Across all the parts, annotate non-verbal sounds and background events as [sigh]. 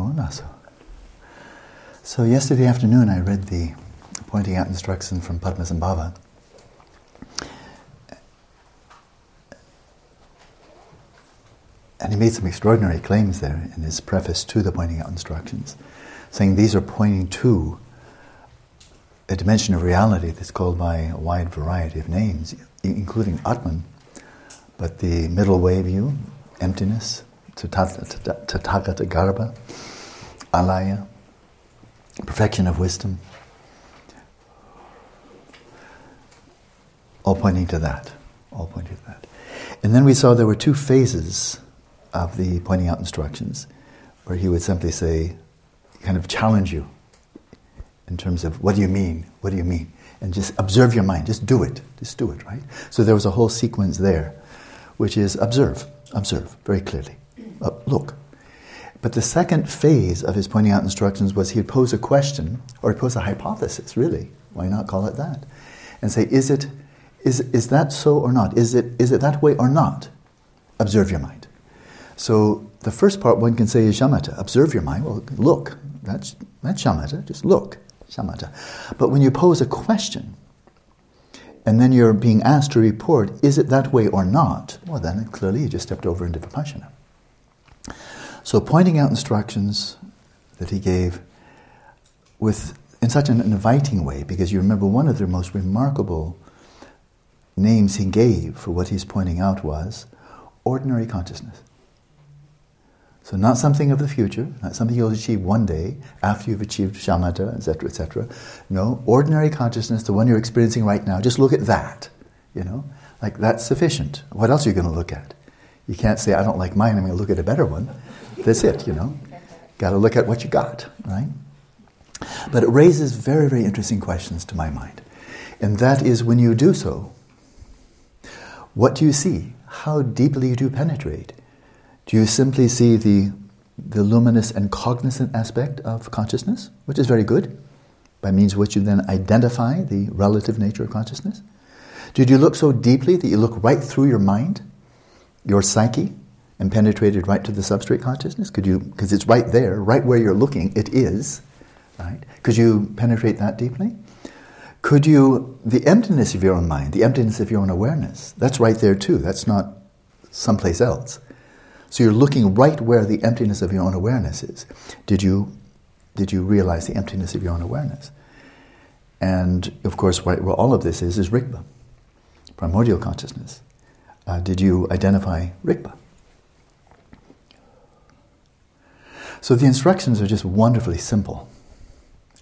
Oh. So yesterday afternoon I read the pointing out instruction from Padmasambhava. And he made some extraordinary claims there in his preface to the pointing out instructions, saying these are pointing to a dimension of reality that's called by a wide variety of names, including Atman, but the middle way view, emptiness, Tathagata Garbha, Alaya, perfection of wisdom, all pointing to that. All pointing to that. And then we saw there were two phases of the pointing out instructions, where he would simply say, kind of challenge you in terms of what do you mean? What do you mean? And just observe your mind. Just do it. Just do it, right? So there was a whole sequence there, which is observe, observe very clearly. Uh, look. But the second phase of his pointing out instructions was he'd pose a question, or he'd pose a hypothesis, really. Why not call it that? And say, is it, is, is that so or not? Is it, is it that way or not? Observe your mind. So the first part one can say is shamatha. Observe your mind. Well, look. That's, that's shamatha. Just look shamatha. But when you pose a question, and then you're being asked to report, is it that way or not? Well, then clearly you just stepped over into vipashyana. So pointing out instructions that he gave with in such an inviting way, because you remember one of the most remarkable names he gave for what he's pointing out was ordinary consciousness. So not something of the future, not something you'll achieve one day after you've achieved shamatha, etc., etc. No, ordinary consciousness, the one you're experiencing right now, just look at that. You know, like that's sufficient. What else are you going to look at? You can't say, I don't like mine, I'm going to look at a better one. That's it, you know. Got to look at what you got, right? But it raises very, very interesting questions to my mind. And that is when you do so, what do you see? How deeply do you penetrate? Do you simply see the, the luminous and cognizant aspect of consciousness, which is very good, by means of which you then identify the relative nature of consciousness? Did you look so deeply that you look right through your mind, your psyche, and penetrated right to the substrate consciousness? Could you, because it's right there, right where you're looking, it is, right? Could you penetrate that deeply? Could you, the emptiness of your own mind, the emptiness of your own awareness, that's right there too. That's not someplace else. So you're looking right where the emptiness of your own awareness is. Did you, did you realize the emptiness of your own awareness? And of course, what, all of this is is Rigpa, primordial consciousness. Uh, did you identify Rigpa? So the instructions are just wonderfully simple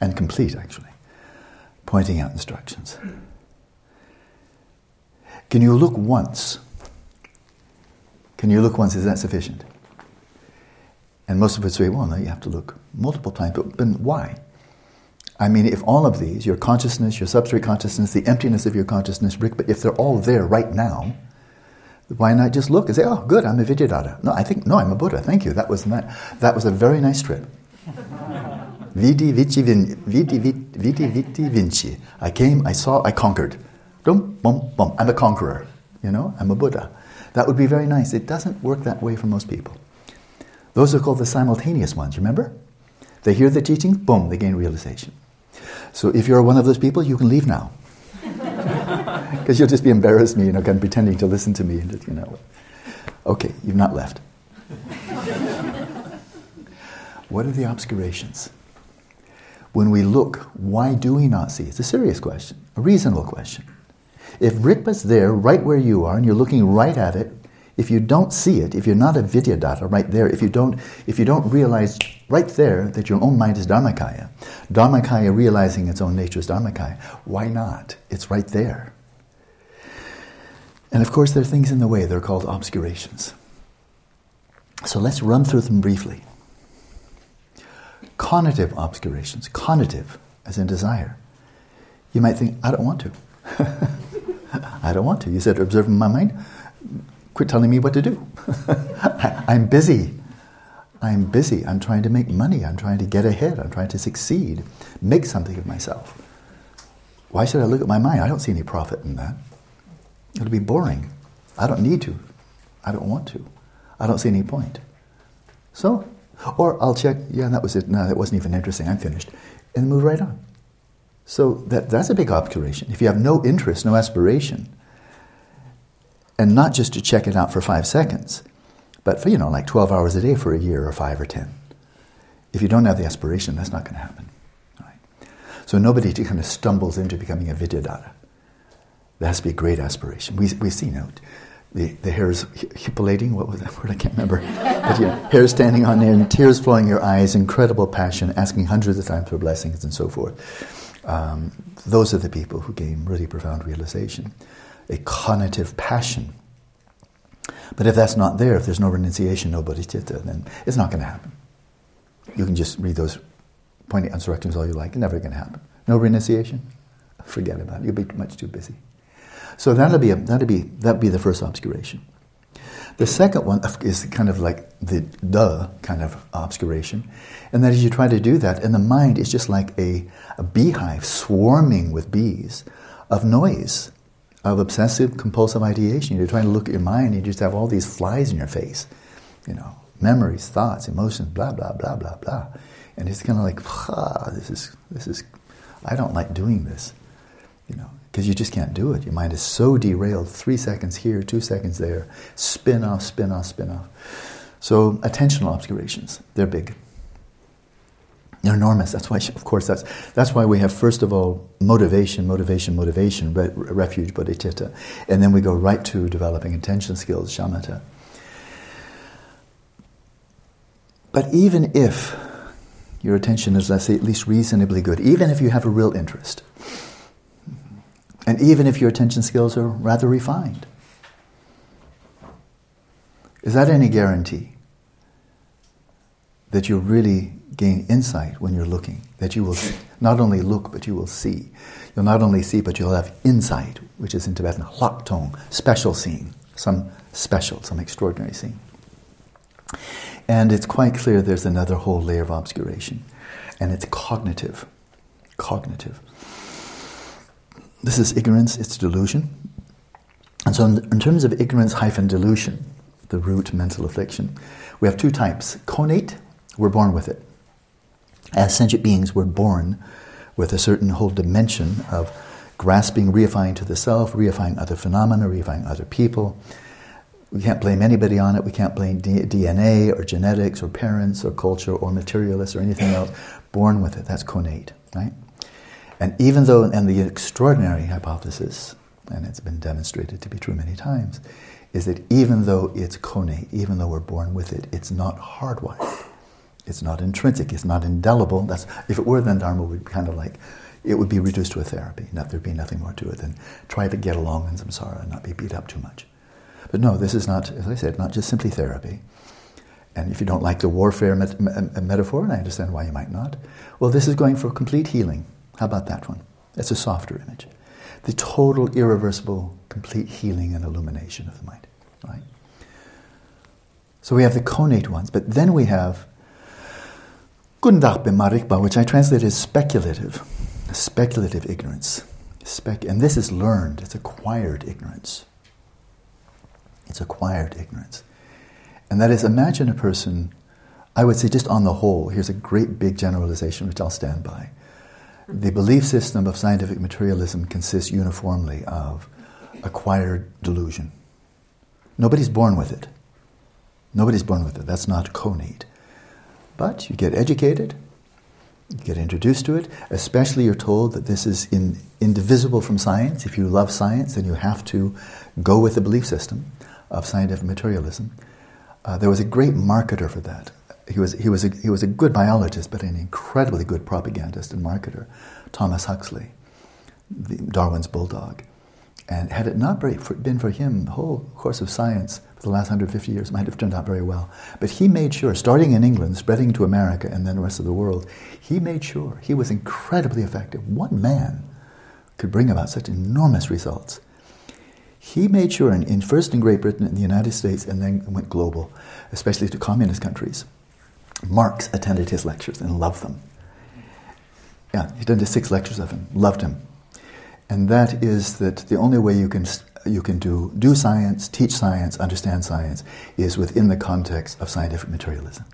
and complete, actually, pointing out instructions. Can you look once can you look once? Is that sufficient? And most of us say, well, no, you have to look multiple times. But, but why? I mean, if all of these, your consciousness, your substrate consciousness, the emptiness of your consciousness, Rigpa if they're all there right now, why not just look and say, oh, good, I'm a Vidyadhara. No, I think, no, I'm a Buddha. Thank you. That was, that, that was a very nice trip. [laughs] Vidi vici vin, vidi, vidi vidi vinci. I came, I saw, I conquered. Boom, boom, boom. I'm a conqueror. You know, I'm a Buddha. That would be very nice. It doesn't work that way for most people. Those are called the simultaneous ones, remember? They hear the teaching, boom, they gain realization. So if you're one of those people, you can leave now. [laughs] Because you'll just be embarrassed me, you know, kind of pretending to listen to me and just, you know. Okay, you've not left. [laughs] what are the obscurations? When we look, why do we not see? It's a serious question, a reasonable question. If Rigpa's there right where you are and you're looking right at it, if you don't see it, if you're not a Vidyadhara right there, if you don't, if you don't realize right there that your own mind is Dharmakaya, Dharmakaya realizing its own nature is Dharmakaya, why not? It's right there. And of course, there are things in the way. They're called obscurations. So let's run through them briefly. Conative obscurations. Conative, as in desire. You might think, I don't want to. [laughs] I don't want to. You said, observing my mind. Quit telling me what to do. [laughs] I'm busy. I'm busy. I'm trying to make money. I'm trying to get ahead. I'm trying to succeed. Make something of myself. Why should I look at my mind? I don't see any profit in that. It'll be boring. I don't need to. I don't want to. I don't see any point. So, Or I'll check, yeah, that was it. No, that wasn't even interesting. I'm finished. And move right on. So that, that's a big obscuration. If you have no interest, no aspiration, and not just to check it out for five seconds, but for, you know, like 12 hours a day for a year or five or 10. If you don't have the aspiration, that's not going to happen. Right? So nobody kind of stumbles into becoming a Vidyadhara. There has to be a great aspiration. We, we've seen it. The, the hairs hippolating, what was that word? I can't remember. but yeah, hair standing on end, tears flowing in your eyes, incredible passion, asking hundreds of times for blessings and so forth. Um, those are the people who gain really profound realization. A cognitive passion. But if that's not there, if there's no renunciation, no bodhicitta, then it's not going to happen. You can just read those pointing instructions all you like, never going to happen. No renunciation? Forget about it. You'll be much too busy. So that'll be, a, that'll be, that'll be the first obscuration. The second one is kind of like the the kind of obscuration, and that is you try to do that, and the mind is just like a, a beehive swarming with bees of noise, of obsessive compulsive ideation. You're trying to look at your mind, and you just have all these flies in your face, you know, memories, thoughts, emotions, blah blah blah blah blah, and it's kind of like, ah, this is this is, I don't like doing this, you know because you just can't do it. Your mind is so derailed. Three seconds here, two seconds there, spin off, spin off, spin off. So attentional obscurations, they're big. They're enormous. That's why, of course, that's, that's why we have, first of all, motivation, motivation, motivation, re- refuge, bodhicitta. And then we go right to developing attention skills, shamatha. But even if your attention is, let's say, at least reasonably good, even if you have a real interest, and even if your attention skills are rather refined. Is that any guarantee that you'll really gain insight when you're looking? That you will not only look, but you will see. You'll not only see, but you'll have insight, which is in Tibetan tong, special seeing, some special, some extraordinary seeing. And it's quite clear there's another whole layer of obscuration, and it's cognitive. Cognitive. This is ignorance, it's delusion. And so, in, in terms of ignorance hyphen delusion, the root mental affliction, we have two types. Connate, we're born with it. As sentient beings, we're born with a certain whole dimension of grasping, reifying to the self, reifying other phenomena, reifying other people. We can't blame anybody on it. We can't blame D- DNA or genetics or parents or culture or materialists or anything else. Born with it. That's connate, right? And even though, and the extraordinary hypothesis, and it's been demonstrated to be true many times, is that even though it's connate, even though we're born with it, it's not hardwired. It's not intrinsic. It's not indelible. That's if it were, then Dharma would be kind of like it would be reduced to a therapy. Not, there'd be nothing more to it than try to get along in samsara and not be beat up too much. But no, this is not, as I said, not just simply therapy. And if you don't like the warfare met- metaphor, and I understand why you might not, well, this is going for complete healing. How about that one? That's a softer image. The total, irreversible, complete healing and illumination of the mind. Right? So we have the connate ones, but then we have Gundakbe Marikpa, which I translate as speculative, speculative ignorance. Spec- and this is learned, it's acquired ignorance. It's acquired ignorance. And that is, imagine a person, I would say, just on the whole, here's a great big generalization which I'll stand by. The belief system of scientific materialism consists uniformly of acquired delusion. Nobody's born with it. Nobody's born with it. That's not connate. But you get educated, you get introduced to it, especially you're told that this is in, indivisible from science. If you love science, then you have to go with the belief system of scientific materialism. Uh, there was a great marketer for that he was, he, was a, he was a good biologist, but an incredibly good propagandist and marketer, Thomas Huxley, Darwin's bulldog. And had it not been for him, the whole course of science for the last 150 years might have turned out very well. But he made sure, starting in England, spreading to America and then the rest of the world, he made sure he was incredibly effective. One man could bring about such enormous results. He made sure, in, in first in Great Britain, in the United States, and then went global, especially to communist countries Marx attended his lectures and loved them. Yeah, he attended six lectures of him, loved him. And that is that the only way you can, you can do, do science, teach science, understand science, is within the context of scientific materialism.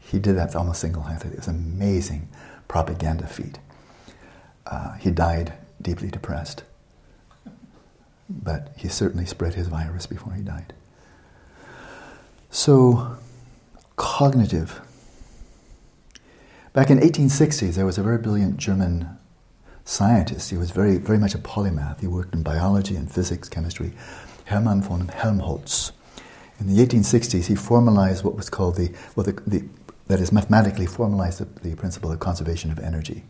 He did that almost single-handedly. It was an amazing propaganda feat. Uh, he died deeply depressed, but he certainly spread his virus before he died. So, cognitive. Back in 1860s, there was a very brilliant German scientist. He was very, very much a polymath. He worked in biology and physics, chemistry. Hermann von Helmholtz. In the 1860s, he formalized what was called the, well, the, the that is, mathematically formalized the, the principle of conservation of energy.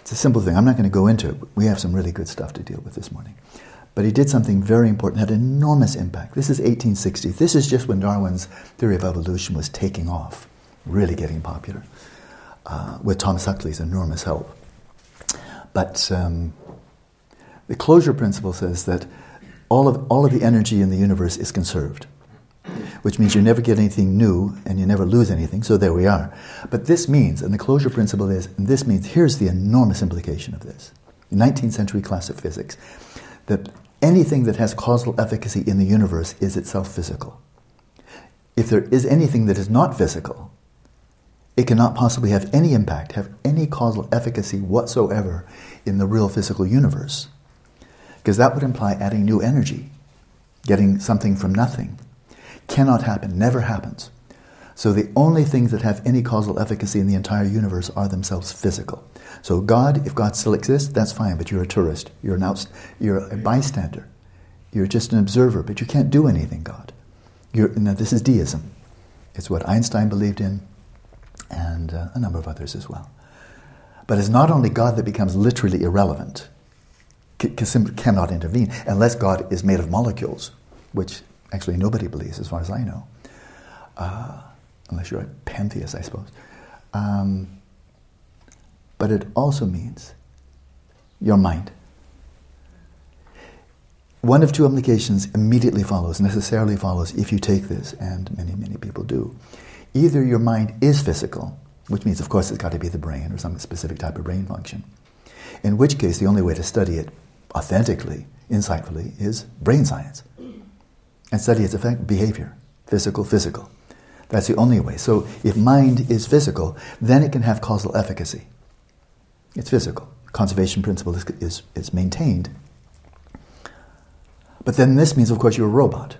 It's a simple thing. I'm not going to go into it. We have some really good stuff to deal with this morning. But he did something very important, had enormous impact. This is 1860. This is just when Darwin's theory of evolution was taking off, really getting popular, uh, with Thomas Huxley's enormous help. But um, the closure principle says that all of, all of the energy in the universe is conserved which means you never get anything new and you never lose anything. So there we are. But this means, and the closure principle is, and this means, here's the enormous implication of this 19th century classic physics, that anything that has causal efficacy in the universe is itself physical. If there is anything that is not physical, it cannot possibly have any impact, have any causal efficacy whatsoever in the real physical universe. Because that would imply adding new energy, getting something from nothing. Cannot happen, never happens. So the only things that have any causal efficacy in the entire universe are themselves physical. So God, if God still exists, that's fine, but you're a tourist. You're, an out, you're a bystander. You're just an observer, but you can't do anything, God. You're, now, this is deism. It's what Einstein believed in, and uh, a number of others as well. But it's not only God that becomes literally irrelevant, c- cannot intervene, unless God is made of molecules, which Actually, nobody believes, as far as I know, uh, unless you're a pantheist, I suppose. Um, but it also means your mind. One of two implications immediately follows, necessarily follows, if you take this, and many, many people do. Either your mind is physical, which means, of course, it's got to be the brain or some specific type of brain function, in which case the only way to study it authentically, insightfully, is brain science and study its effect, behavior, physical, physical. That's the only way. So if mind is physical, then it can have causal efficacy. It's physical. Conservation principle is, is, is maintained. But then this means, of course, you're a robot.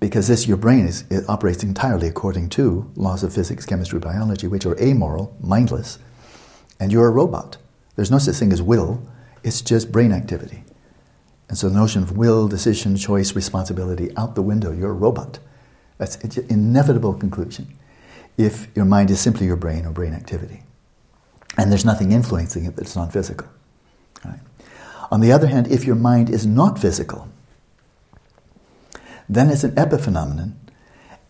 Because this, your brain is, it operates entirely according to laws of physics, chemistry, biology, which are amoral, mindless, and you're a robot. There's no such thing as will, it's just brain activity. And so the notion of will, decision, choice, responsibility out the window. You're a robot. That's an inevitable conclusion if your mind is simply your brain or brain activity. And there's nothing influencing it that's non physical. Right? On the other hand, if your mind is not physical, then it's an epiphenomenon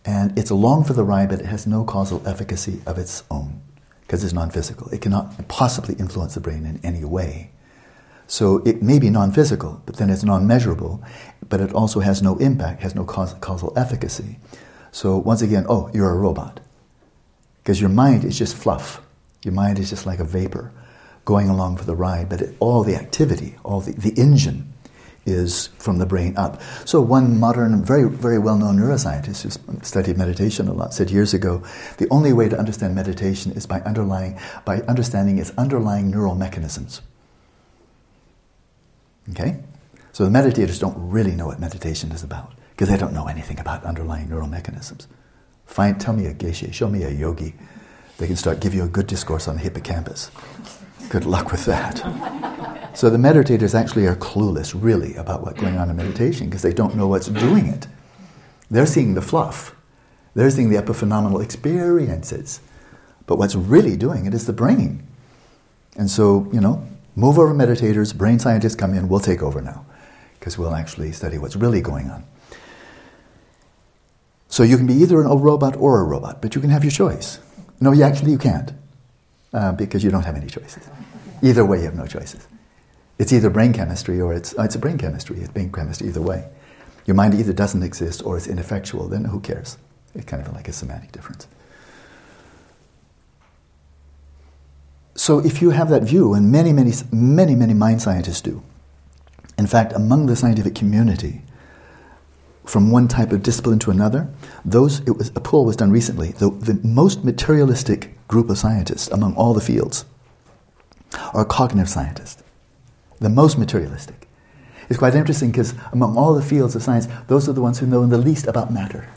and it's along for the ride, but it has no causal efficacy of its own because it's non physical. It cannot possibly influence the brain in any way. So it may be non physical, but then it's non measurable, but it also has no impact, has no causal efficacy. So once again, oh, you're a robot. Because your mind is just fluff. Your mind is just like a vapor going along for the ride, but it, all the activity, all the, the engine is from the brain up. So one modern, very, very well-known neuroscientist who studied meditation a lot said years ago, the only way to understand meditation is by underlying, by understanding its underlying neural mechanisms. Okay? So the meditators don't really know what meditation is about because they don't know anything about underlying neural mechanisms. Find, tell me a geshe, show me a yogi. They can start give you a good discourse on the hippocampus. Good luck with that. So the meditators actually are clueless, really, about what's going on in meditation because they don't know what's doing it. They're seeing the fluff. They're seeing the epiphenomenal experiences. But what's really doing it is the brain. And so, you know, Move over meditators, brain scientists come in, we'll take over now because we'll actually study what's really going on. So you can be either a robot or a robot, but you can have your choice. No, you actually you can't uh, because you don't have any choices. Either way, you have no choices. It's either brain chemistry or it's, uh, it's a brain chemistry. It's brain chemistry either way. Your mind either doesn't exist or it's ineffectual. Then who cares? It's kind of like a semantic difference. So if you have that view, and many, many, many, many mind scientists do, in fact, among the scientific community, from one type of discipline to another, those it was a poll was done recently. The, the most materialistic group of scientists among all the fields are cognitive scientists. The most materialistic. It's quite interesting because among all the fields of science, those are the ones who know the least about matter.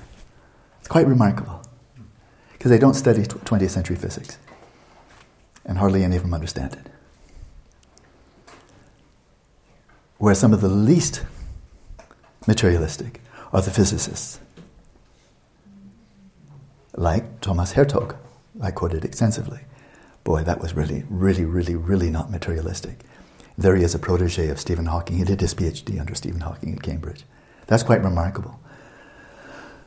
It's quite remarkable because they don't study 20th century physics and hardly any of them understand it. Where some of the least materialistic are the physicists, like Thomas Hertog, I quoted extensively. Boy, that was really, really, really, really not materialistic. There he is, a protege of Stephen Hawking. He did his PhD under Stephen Hawking at Cambridge. That's quite remarkable.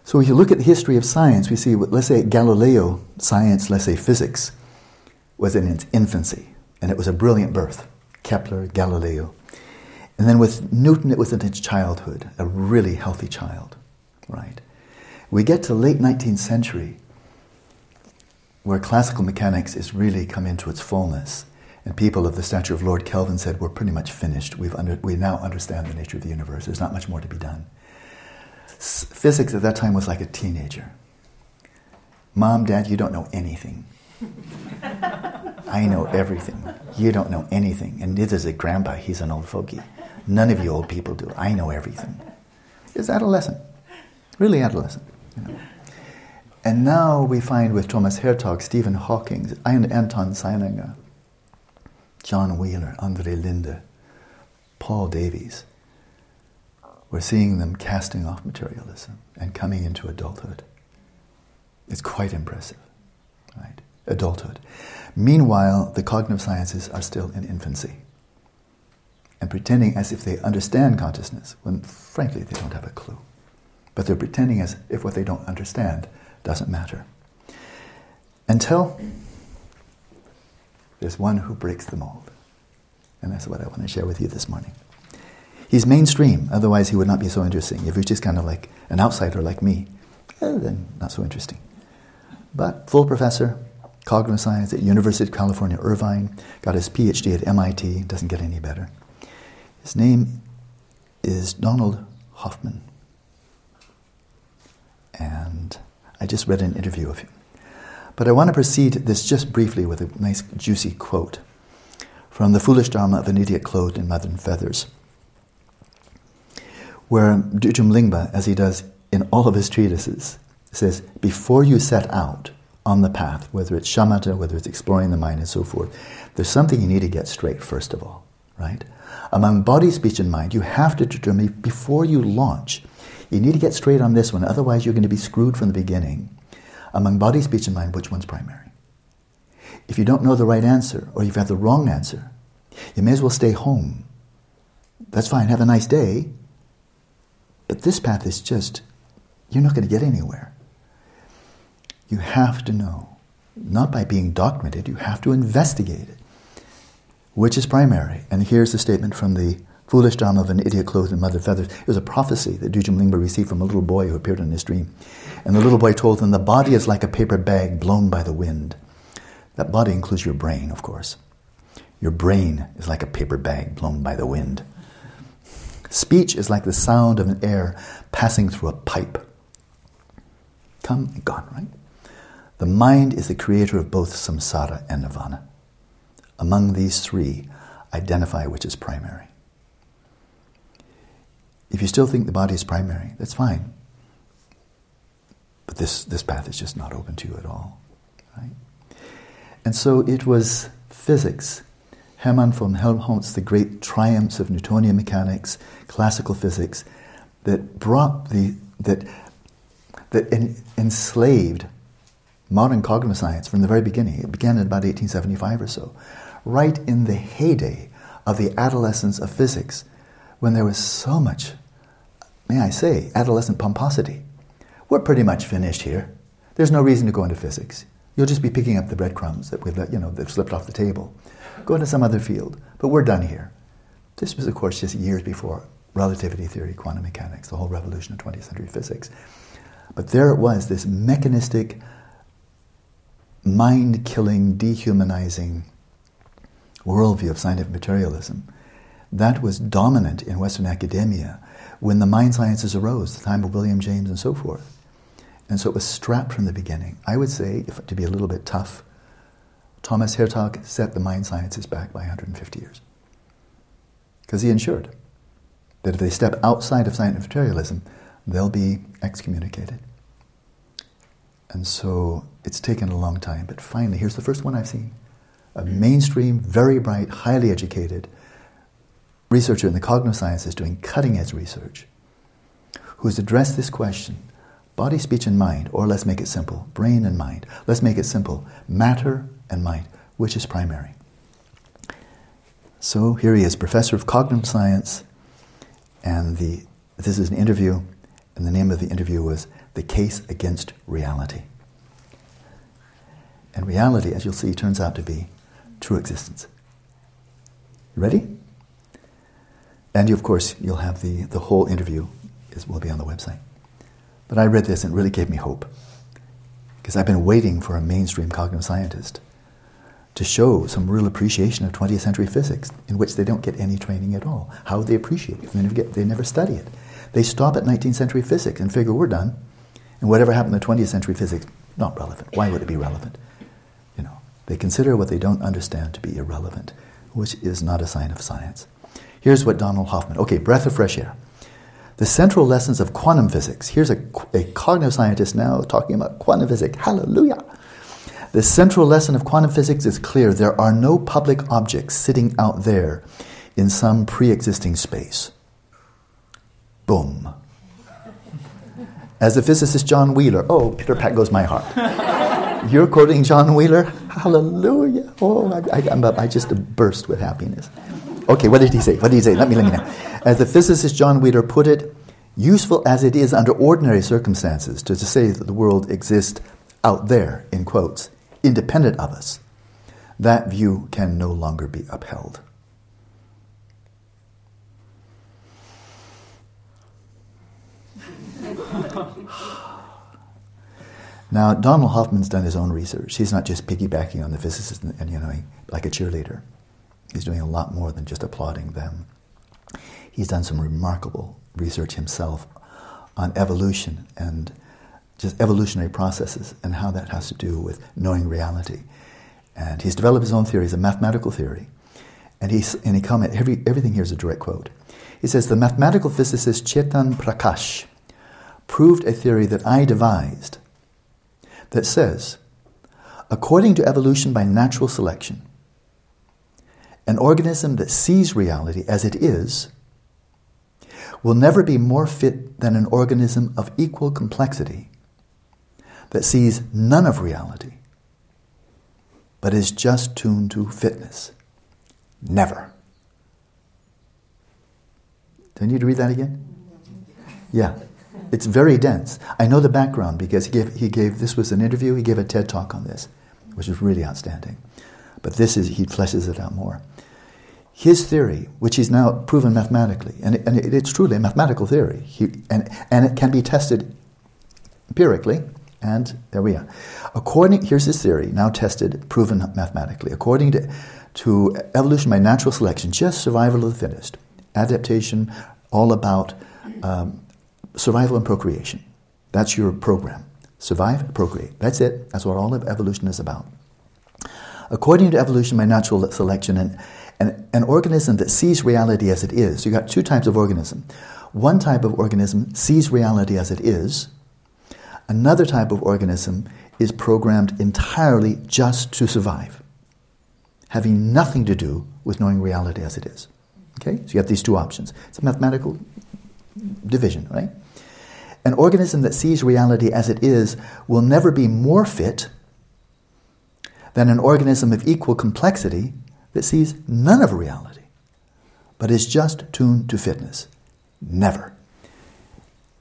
So if you look at the history of science, we see, let's say Galileo, science, let's say physics, was in its infancy, and it was a brilliant birth. Kepler, Galileo. And then with Newton, it was in its childhood, a really healthy child, right? We get to late 19th century, where classical mechanics is really come into its fullness. And people of the stature of Lord Kelvin said, We're pretty much finished. We've under, we now understand the nature of the universe. There's not much more to be done. S- physics at that time was like a teenager. Mom, Dad, you don't know anything. I know everything. You don't know anything. And neither is a grandpa. He's an old fogey. None of you old people do. I know everything. It's adolescent. Really adolescent. You know. And now we find with Thomas Hertog, Stephen Hawking, and Anton Zeilinger, John Wheeler, Andre Linde, Paul Davies, we're seeing them casting off materialism and coming into adulthood. It's quite impressive, right? Adulthood. Meanwhile, the cognitive sciences are still in infancy and pretending as if they understand consciousness when frankly they don't have a clue. But they're pretending as if what they don't understand doesn't matter. Until there's one who breaks the mold. And that's what I want to share with you this morning. He's mainstream, otherwise, he would not be so interesting. If he's just kind of like an outsider like me, eh, then not so interesting. But full professor, cognitive science at University of California, Irvine, got his PhD at MIT, doesn't get any better. His name is Donald Hoffman. And I just read an interview of him. But I want to proceed this just briefly with a nice, juicy quote from The Foolish Dharma of an Idiot Clothed in Mud and Feathers, where Dudjom Lingpa, as he does in all of his treatises, says, Before you set out on the path, whether it's shamatha, whether it's exploring the mind, and so forth, there's something you need to get straight, first of all, right? Among body, speech, and mind, you have to determine before you launch. You need to get straight on this one, otherwise, you're going to be screwed from the beginning. Among body, speech, and mind, which one's primary? If you don't know the right answer, or you've got the wrong answer, you may as well stay home. That's fine, have a nice day. But this path is just, you're not going to get anywhere. You have to know, not by being dogmated, you have to investigate it which is primary. And here's the statement from the foolish Dharma of an idiot clothed in mother feathers. It was a prophecy that Lingpa received from a little boy who appeared in his dream. And the little boy told him, The body is like a paper bag blown by the wind. That body includes your brain, of course. Your brain is like a paper bag blown by the wind. Speech is like the sound of an air passing through a pipe. Come and gone, right? The mind is the creator of both samsara and nirvana. Among these three, identify which is primary. If you still think the body is primary, that's fine. But this, this path is just not open to you at all. Right? And so it was physics, Hermann von Helmholtz, the great triumphs of Newtonian mechanics, classical physics, that brought the that that en- enslaved modern cognitive science from the very beginning. It began in about 1875 or so, right in the heyday of the adolescence of physics, when there was so much, may I say, adolescent pomposity. We're pretty much finished here. There's no reason to go into physics. You'll just be picking up the breadcrumbs that we've let, you know, they've slipped off the table. Go into some other field. But we're done here. This was, of course, just years before relativity theory, quantum mechanics, the whole revolution of 20th century physics. But there it was, this mechanistic, mind killing, dehumanizing worldview of scientific materialism that was dominant in Western academia when the mind sciences arose, the time of William James and so forth. And so it was strapped from the beginning. I would say, if, to be a little bit tough, Thomas Hertog set the mind sciences back by 150 years. Because he ensured that if they step outside of scientific materialism, they'll be excommunicated. And so it's taken a long time, but finally, here's the first one I've seen a mainstream, very bright, highly educated researcher in the cognitive sciences doing cutting edge research who's addressed this question body, speech, and mind, or let's make it simple brain and mind. Let's make it simple matter and mind. Which is primary? So here he is, professor of cognitive science, and the, this is an interview, and the name of the interview was The Case Against Reality. And reality, as you'll see, turns out to be true existence. Ready? And you, of course, you'll have the, the whole interview is, will be on the website. But I read this and it really gave me hope. Because I've been waiting for a mainstream cognitive scientist to show some real appreciation of 20th century physics in which they don't get any training at all. How would they appreciate it? They never, get, they never study it. They stop at 19th century physics and figure we're done. And whatever happened in 20th century physics, not relevant. Why would it be relevant? They consider what they don't understand to be irrelevant, which is not a sign of science. Here's what Donald Hoffman, okay, breath of fresh air. The central lessons of quantum physics. Here's a, a cognitive scientist now talking about quantum physics. Hallelujah. The central lesson of quantum physics is clear. There are no public objects sitting out there in some pre existing space. Boom. As the physicist John Wheeler, oh, Peter Pat goes my heart. [laughs] You're quoting John Wheeler? Hallelujah. Oh, I, I, I just burst with happiness. Okay, what did he say? What did he say? Let me, let me know. As the physicist John Wheeler put it, useful as it is under ordinary circumstances to, to say that the world exists out there, in quotes, independent of us, that view can no longer be upheld. [laughs] now, Donald Hoffman's done his own research. He's not just piggybacking on the physicists and, and you know, like a cheerleader. He's doing a lot more than just applauding them. He's done some remarkable research himself on evolution and just evolutionary processes and how that has to do with knowing reality. And he's developed his own theories, a mathematical theory. And, he's, and he comment, every, everything here is a direct quote. He says, The mathematical physicist Chetan Prakash proved a theory that I devised that says, according to evolution by natural selection, an organism that sees reality as it is will never be more fit than an organism of equal complexity that sees none of reality, but is just tuned to fitness. Never. Do I need to read that again? Yeah. It's very dense. I know the background because he gave, he gave this was an interview, he gave a TED talk on this, which is really outstanding. But this is, he fleshes it out more. His theory, which he's now proven mathematically, and, it, and it, it's truly a mathematical theory, he, and, and it can be tested empirically, and there we are. According, here's his theory, now tested, proven mathematically. According to, to evolution by natural selection, just survival of the fittest, adaptation, all about um, survival and procreation. That's your program. Survive, procreate. That's it. That's what all of evolution is about. According to evolution by natural selection, an, an, an organism that sees reality as it is, you got two types of organism. One type of organism sees reality as it is, Another type of organism is programmed entirely just to survive, having nothing to do with knowing reality as it is. Okay? So you have these two options. It's a mathematical division, right? An organism that sees reality as it is will never be more fit than an organism of equal complexity that sees none of reality, but is just tuned to fitness. Never.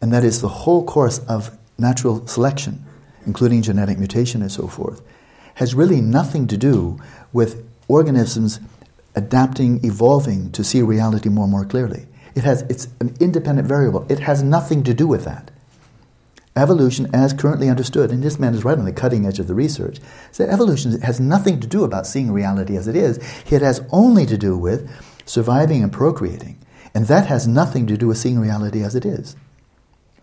And that is the whole course of natural selection, including genetic mutation and so forth, has really nothing to do with organisms adapting, evolving to see reality more and more clearly. It has, it's an independent variable. It has nothing to do with that. Evolution, as currently understood, and this man is right on the cutting edge of the research, said evolution has nothing to do about seeing reality as it is. It has only to do with surviving and procreating. And that has nothing to do with seeing reality as it is.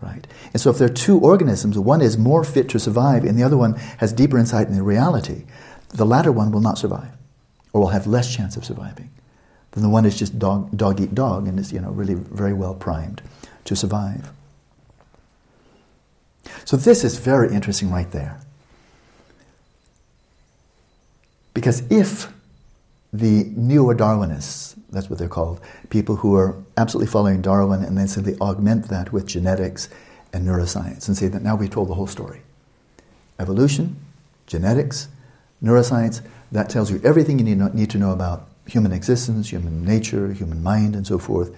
Right? And so if there are two organisms, one is more fit to survive and the other one has deeper insight into reality, the latter one will not survive or will have less chance of surviving than the one is just dog, dog eat dog and is you know, really very well primed to survive. So this is very interesting right there. Because if the neo-Darwinists, that's what they're called, people who are absolutely following Darwin and then simply augment that with genetics and neuroscience and say that now we've told the whole story. Evolution, genetics, neuroscience, that tells you everything you need to know about human existence, human nature, human mind, and so forth.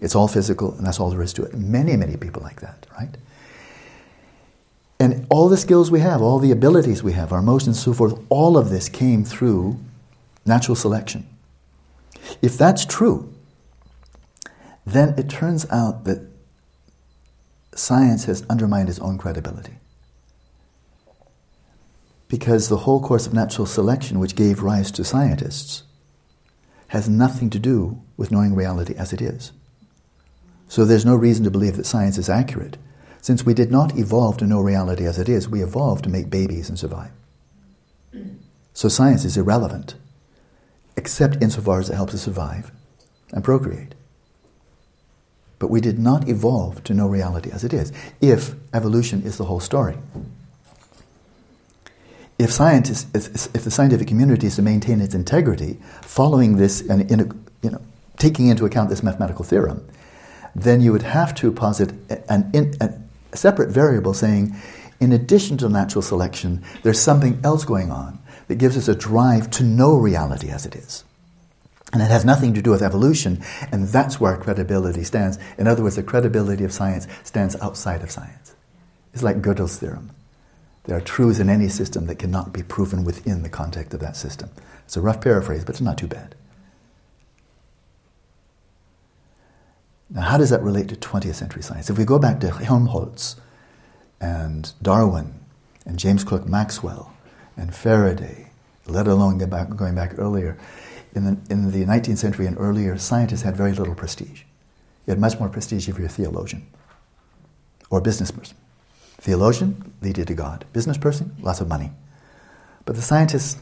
It's all physical, and that's all there is to it. Many, many people like that, right? And all the skills we have, all the abilities we have, our emotions, and so forth, all of this came through natural selection. If that's true, then it turns out that science has undermined its own credibility. Because the whole course of natural selection, which gave rise to scientists, has nothing to do with knowing reality as it is. So there's no reason to believe that science is accurate. Since we did not evolve to know reality as it is, we evolved to make babies and survive. So science is irrelevant, except insofar as it helps us survive and procreate. But we did not evolve to know reality as it is, if evolution is the whole story. If scientists, if the scientific community is to maintain its integrity, following this and you know, taking into account this mathematical theorem, then you would have to posit an, an, a separate variable saying, in addition to natural selection, there's something else going on that gives us a drive to know reality as it is. And it has nothing to do with evolution, and that's where credibility stands. In other words, the credibility of science stands outside of science. It's like Gödel's theorem. There are truths in any system that cannot be proven within the context of that system. It's a rough paraphrase, but it's not too bad. Now, how does that relate to 20th century science? If we go back to Helmholtz and Darwin and James Clerk Maxwell and Faraday, let alone going back, earlier, in the, in the 19th century and earlier, scientists had very little prestige. You had much more prestige if you're a theologian or a business person. Theologian, lead you to God. Business person, lots of money. But the scientists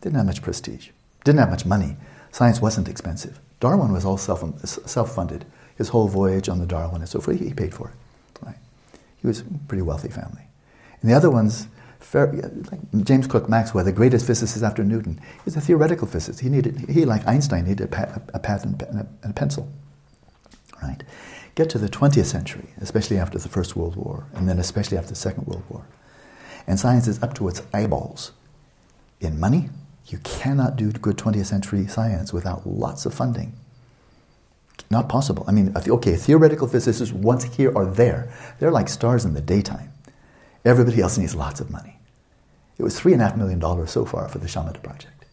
didn't have much prestige, didn't have much money. Science wasn't expensive. Darwin was all self, self-funded. His whole voyage on the Darwin and so forth, he paid for it. Right? He was a pretty wealthy family. And the other ones, like James Clerk Maxwell, the greatest physicist after Newton, he's a theoretical physicist. He needed, he like Einstein, needed a pad, a pad and a pencil. Right? Get to the 20th century, especially after the First World War, and then especially after the Second World War. And science is up to its eyeballs in money, you cannot do good 20th century science without lots of funding. Not possible. I mean, okay, theoretical physicists, once here or there, they're like stars in the daytime. Everybody else needs lots of money. It was $3.5 million so far for the Shamatha project,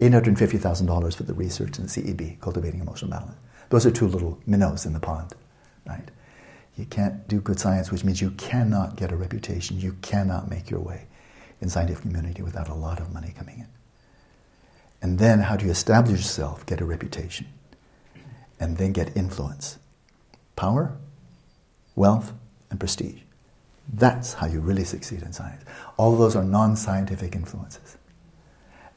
$850,000 for the research in the CEB, Cultivating Emotional Balance. Those are two little minnows in the pond, right? You can't do good science, which means you cannot get a reputation. You cannot make your way in scientific community without a lot of money coming in. And then how do you establish yourself, get a reputation, and then get influence? Power, wealth, and prestige. That's how you really succeed in science. All those are non-scientific influences.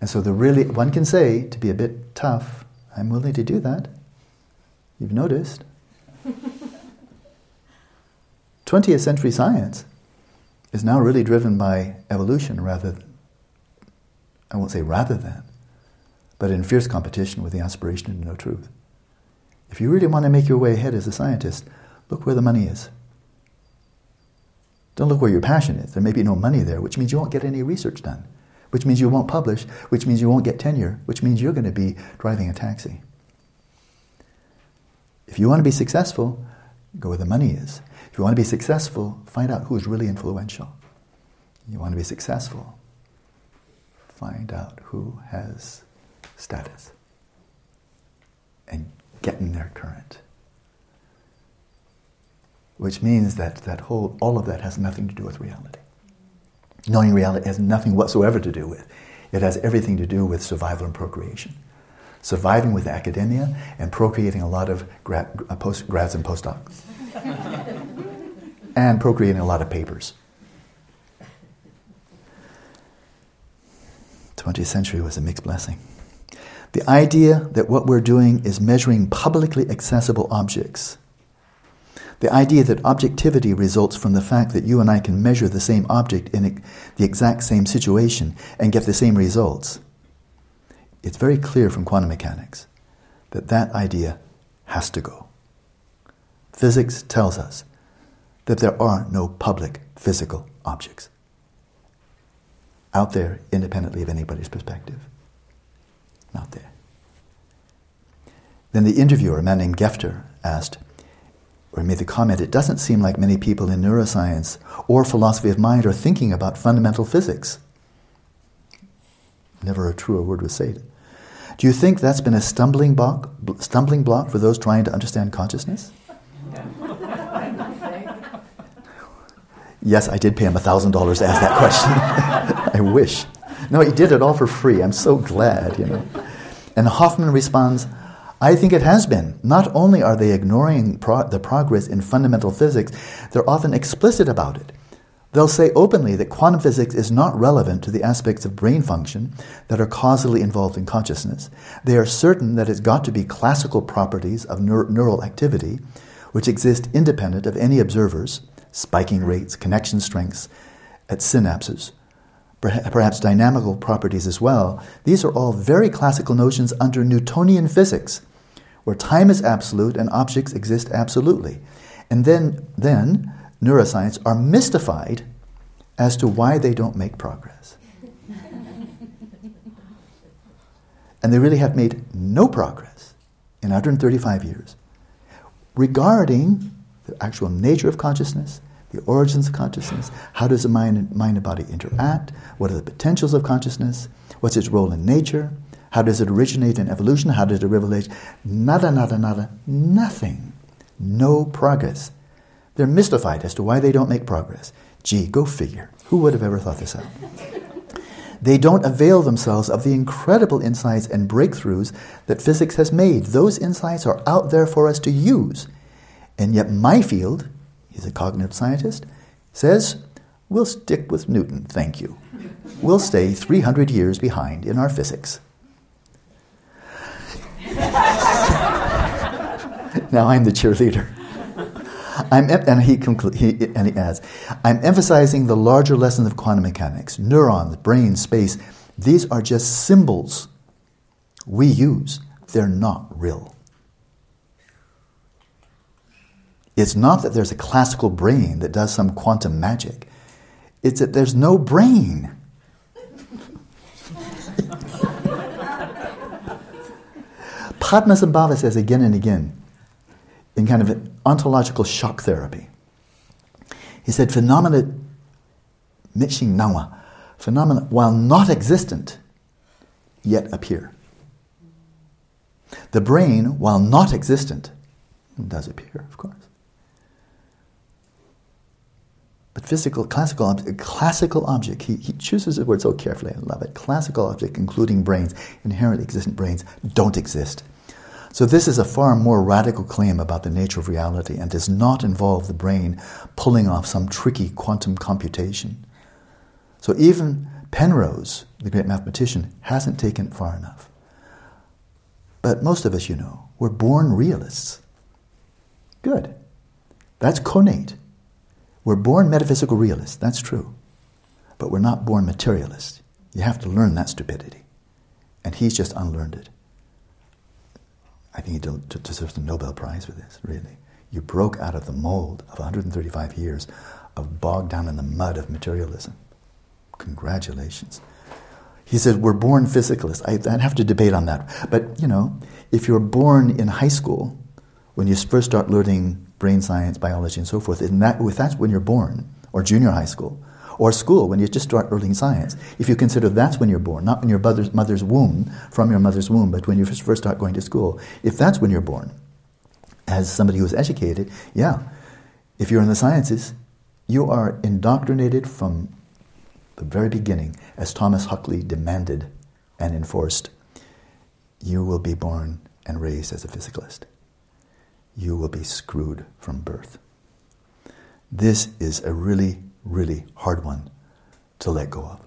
And so the really one can say to be a bit tough, I'm willing to do that. You've noticed. [laughs] 20th century science is now really driven by evolution rather I won't say rather than, but in fierce competition with the aspiration to know truth. If you really want to make your way ahead as a scientist, look where the money is. Don't look where your passion is. There may be no money there, which means you won't get any research done, which means you won't publish, which means you won't get tenure, which means you're going to be driving a taxi. If you want to be successful, go where the money is. If you want to be successful, find out who is really influential. You want to be successful, find out who has status and getting their current. Which means that, that whole, all of that has nothing to do with reality. Knowing reality has nothing whatsoever to do with. It has everything to do with survival and procreation. surviving with academia and procreating a lot of uh, post, grads and postdocs. and procreating a lot of papers. 20th century was a mixed blessing. The idea that what we're doing is measuring publicly accessible objects. The idea that objectivity results from the fact that you and I can measure the same object in the exact same situation and get the same results. It's very clear from quantum mechanics that that idea has to go. Physics tells us that there are no public physical objects out there independently of anybody's perspective. Not there. Then the interviewer, a man named Gefter, asked, or made the comment, it doesn't seem like many people in neuroscience or philosophy of mind are thinking about fundamental physics. Never a truer word was said. Do you think that's been a stumbling block, stumbling block for those trying to understand consciousness? [laughs] yes, I did pay him $1,000 to ask that question. [laughs] I wish. No, he did it all for free. I'm so glad, you know. And Hoffman responds, I think it has been. Not only are they ignoring pro- the progress in fundamental physics, they're often explicit about it. They'll say openly that quantum physics is not relevant to the aspects of brain function that are causally involved in consciousness. They are certain that it's got to be classical properties of neur- neural activity, which exist independent of any observers, spiking rates, connection strengths at synapses, perhaps dynamical properties as well. These are all very classical notions under Newtonian physics, where time is absolute and objects exist absolutely. And then, then neuroscience are mystified as to why they don't make progress. and they really have made no progress in 135 years regarding the actual nature of consciousness, the origins of consciousness, how does the mind and, mind and body interact, what are the potentials of consciousness, what's its role in nature, how does it originate in evolution, how does it originate? Nada, nada, nada, nothing. No progress. They're mystified as to why they don't make progress. Gee, go figure. Who would have ever thought this out? They don't avail themselves of the incredible insights and breakthroughs that physics has made. Those insights are out there for us to use. And yet, my field, he's a cognitive scientist, says, we'll stick with Newton, thank you. We'll stay 300 years behind in our physics. [laughs] now I'm the cheerleader. I'm, and he, conclu- he, and he adds, I'm emphasizing the larger lessons of quantum mechanics. Neurons, brain, space, these are just symbols we use. They're not real. It's not that there's a classical brain that does some quantum magic. It's that there's no brain. Padmasambhava says again and again, in kind of ontological shock therapy, he said, phenomena, Mixing Nawa, phenomena, while not existent, yet appear. The brain, while not existent, does appear, of course. But physical, classical, object, classical object, he, he chooses the word so carefully, I love it. Classical object, including brains, inherently existent brains, don't exist. So this is a far more radical claim about the nature of reality and does not involve the brain pulling off some tricky quantum computation. So even Penrose, the great mathematician, hasn't taken it far enough. But most of us, you know, we're born realists. Good. That's connate. We're born metaphysical realists, that's true. But we're not born materialists. You have to learn that stupidity. And he's just unlearned it. I think he deserves the Nobel Prize for this, really. You broke out of the mold of 135 years of bogged down in the mud of materialism. Congratulations. He said, We're born physicalists. I, would have to debate on that. But, you know, if you're born in high school, when you first start learning brain science, biology, and so forth. And that, if that's when you're born, or junior high school, or school, when you just start learning science, if you consider that's when you're born, not in your mother's, mother's womb, from your mother's womb, but when you first start going to school, if that's when you're born, as somebody who is educated, yeah, if you're in the sciences, you are indoctrinated from the very beginning, as Thomas Huxley demanded and enforced. you will be born and raised as a physicalist. You will be screwed from birth. This is a really, really hard one to let go of.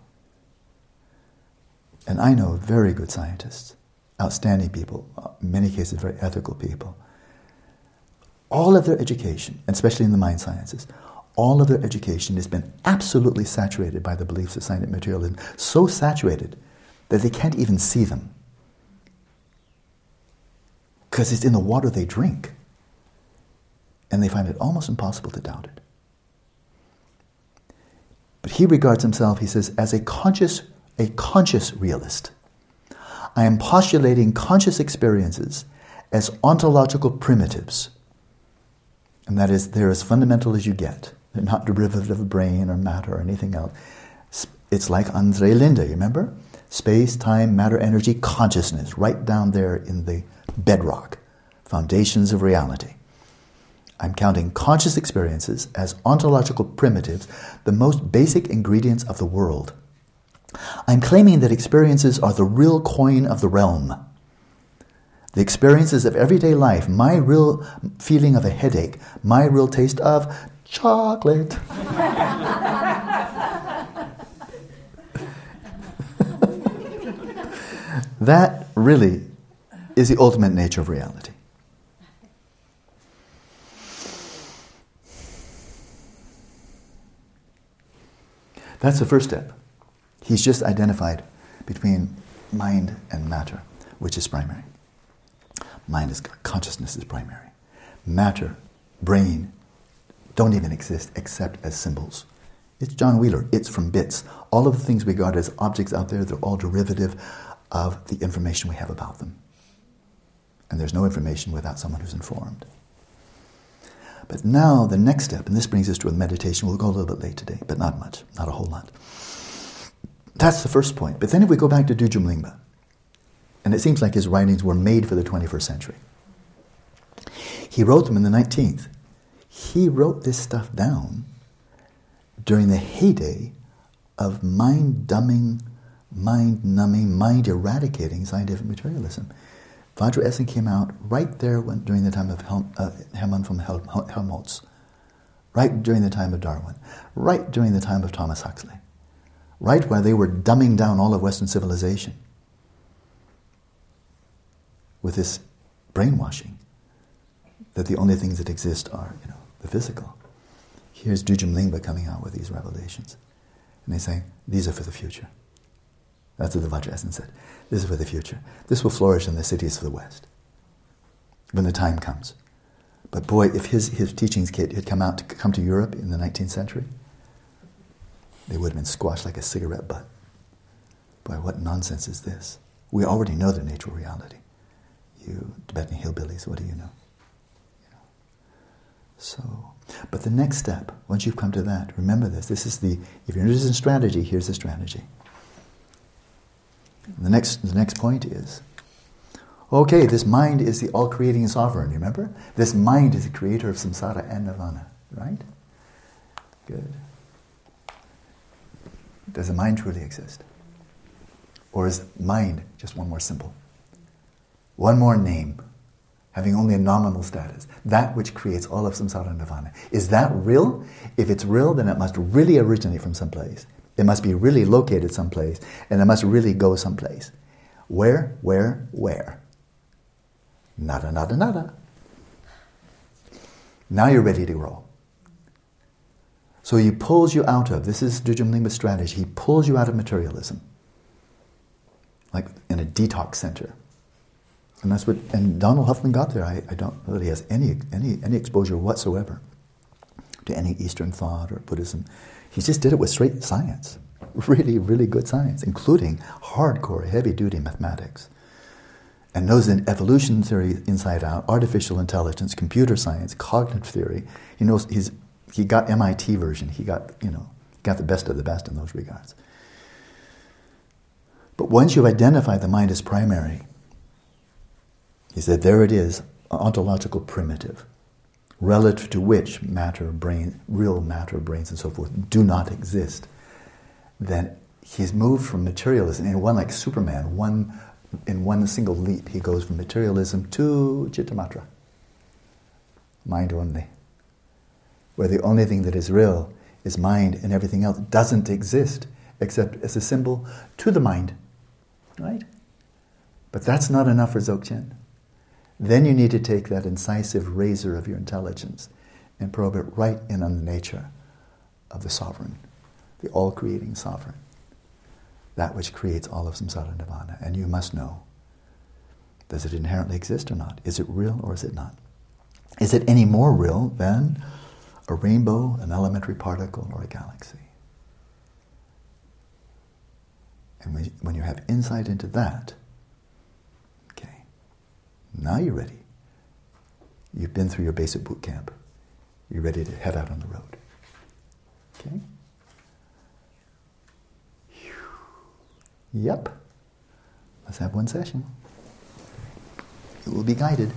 And I know very good scientists, outstanding people, many cases very ethical people. All of their education, especially in the mind sciences, all of their education has been absolutely saturated by the beliefs of scientific materialism, so saturated that they can't even see them. Because it's in the water they drink. And they find it almost impossible to doubt it. But he regards himself, he says, as a conscious, a conscious realist. I am postulating conscious experiences as ontological primitives. And that is, they're as fundamental as you get. They're not derivative of brain or matter or anything else. It's like Andre Linde, you remember? Space, time, matter, energy, consciousness, right down there in the bedrock, foundations of reality. I'm counting conscious experiences as ontological primitives, the most basic ingredients of the world. I'm claiming that experiences are the real coin of the realm. The experiences of everyday life, my real feeling of a headache, my real taste of chocolate. [laughs] that really is the ultimate nature of reality. That's the first step. He's just identified between mind and matter, which is primary. Mind is consciousness is primary. Matter, brain, don't even exist except as symbols. It's John Wheeler, it's from bits. All of the things we regard as objects out there, they're all derivative of the information we have about them. And there's no information without someone who's informed. But now the next step, and this brings us to a meditation, we'll go a little bit late today, but not much, not a whole lot. That's the first point. But then if we go back to Dudjom Lingpa, and it seems like his writings were made for the 21st century. He wrote them in the 19th he wrote this stuff down during the heyday of mind dumbing, mind numbing, mind eradicating scientific materialism. Vajra Essence came out right there when, during the time of Hel, uh, Hermann von Hel, Helmholtz, right during the time of Darwin, right during the time of Thomas Huxley, right where they were dumbing down all of Western civilization with this brainwashing that the only things that exist are, you know, the physical. Here's Dudjom Lingpa coming out with these revelations. And they say, these are for the future. That's what the Vajra Essence said. This is for the future. This will flourish in the cities of the West when the time comes. But boy, if his, his teachings had come out to come to Europe in the 19th century, they would have been squashed like a cigarette butt. Boy, what nonsense is this? We already know the nature of reality. You Tibetan hillbillies, what do you know? So, but the next step, once you've come to that, remember this. This is the, if you're interested in strategy, here's the strategy. The next, the next point is, okay, this mind is the all-creating sovereign, you remember? This mind is the creator of samsara and nirvana, right? Good. Does the mind truly exist? Or is mind just one more symbol? One more name having only a nominal status, that which creates all of samsara and nirvana. Is that real? If it's real, then it must really originate from someplace. It must be really located someplace, and it must really go someplace. Where, where, where? Nada, nada, nada. Now you're ready to roll. So he pulls you out of, this is Dudjom Lingpa's strategy, he pulls you out of materialism, like in a detox center. And that's what, and Donald Hoffman got there. I, I don't know that he has any, any, any exposure whatsoever to any Eastern thought or Buddhism. He just did it with straight science, really, really good science, including hardcore, heavy duty mathematics. And knows in evolution theory inside out, artificial intelligence, computer science, cognitive theory. He knows he's, he got MIT version. He got, you know, got the best of the best in those regards. But once you've identified the mind as primary, he said, there it is, ontological primitive, relative to which matter, brain, real matter, brains, and so forth do not exist. Then he's moved from materialism, in one like Superman, one in one single leap, he goes from materialism to chittamatra, mind only, where the only thing that is real is mind and everything else doesn't exist except as a symbol to the mind. Right? But that's not enough for Dzogchen. Then you need to take that incisive razor of your intelligence and probe it right in on the nature of the sovereign, the all creating sovereign, that which creates all of samsara nirvana. And you must know does it inherently exist or not? Is it real or is it not? Is it any more real than a rainbow, an elementary particle, or a galaxy? And when you have insight into that, now you're ready. You've been through your basic boot camp. You're ready to head out on the road. Okay? Yep. Let's have one session. It will be guided.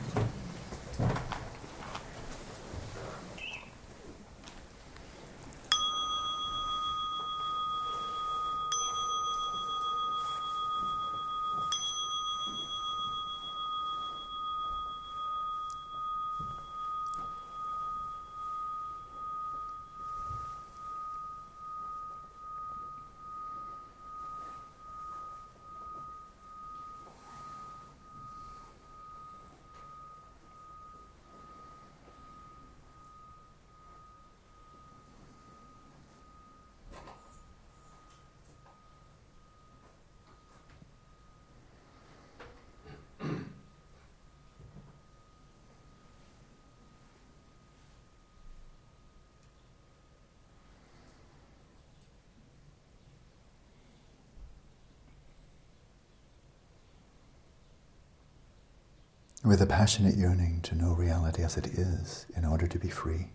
With a passionate yearning to know reality as it is in order to be free,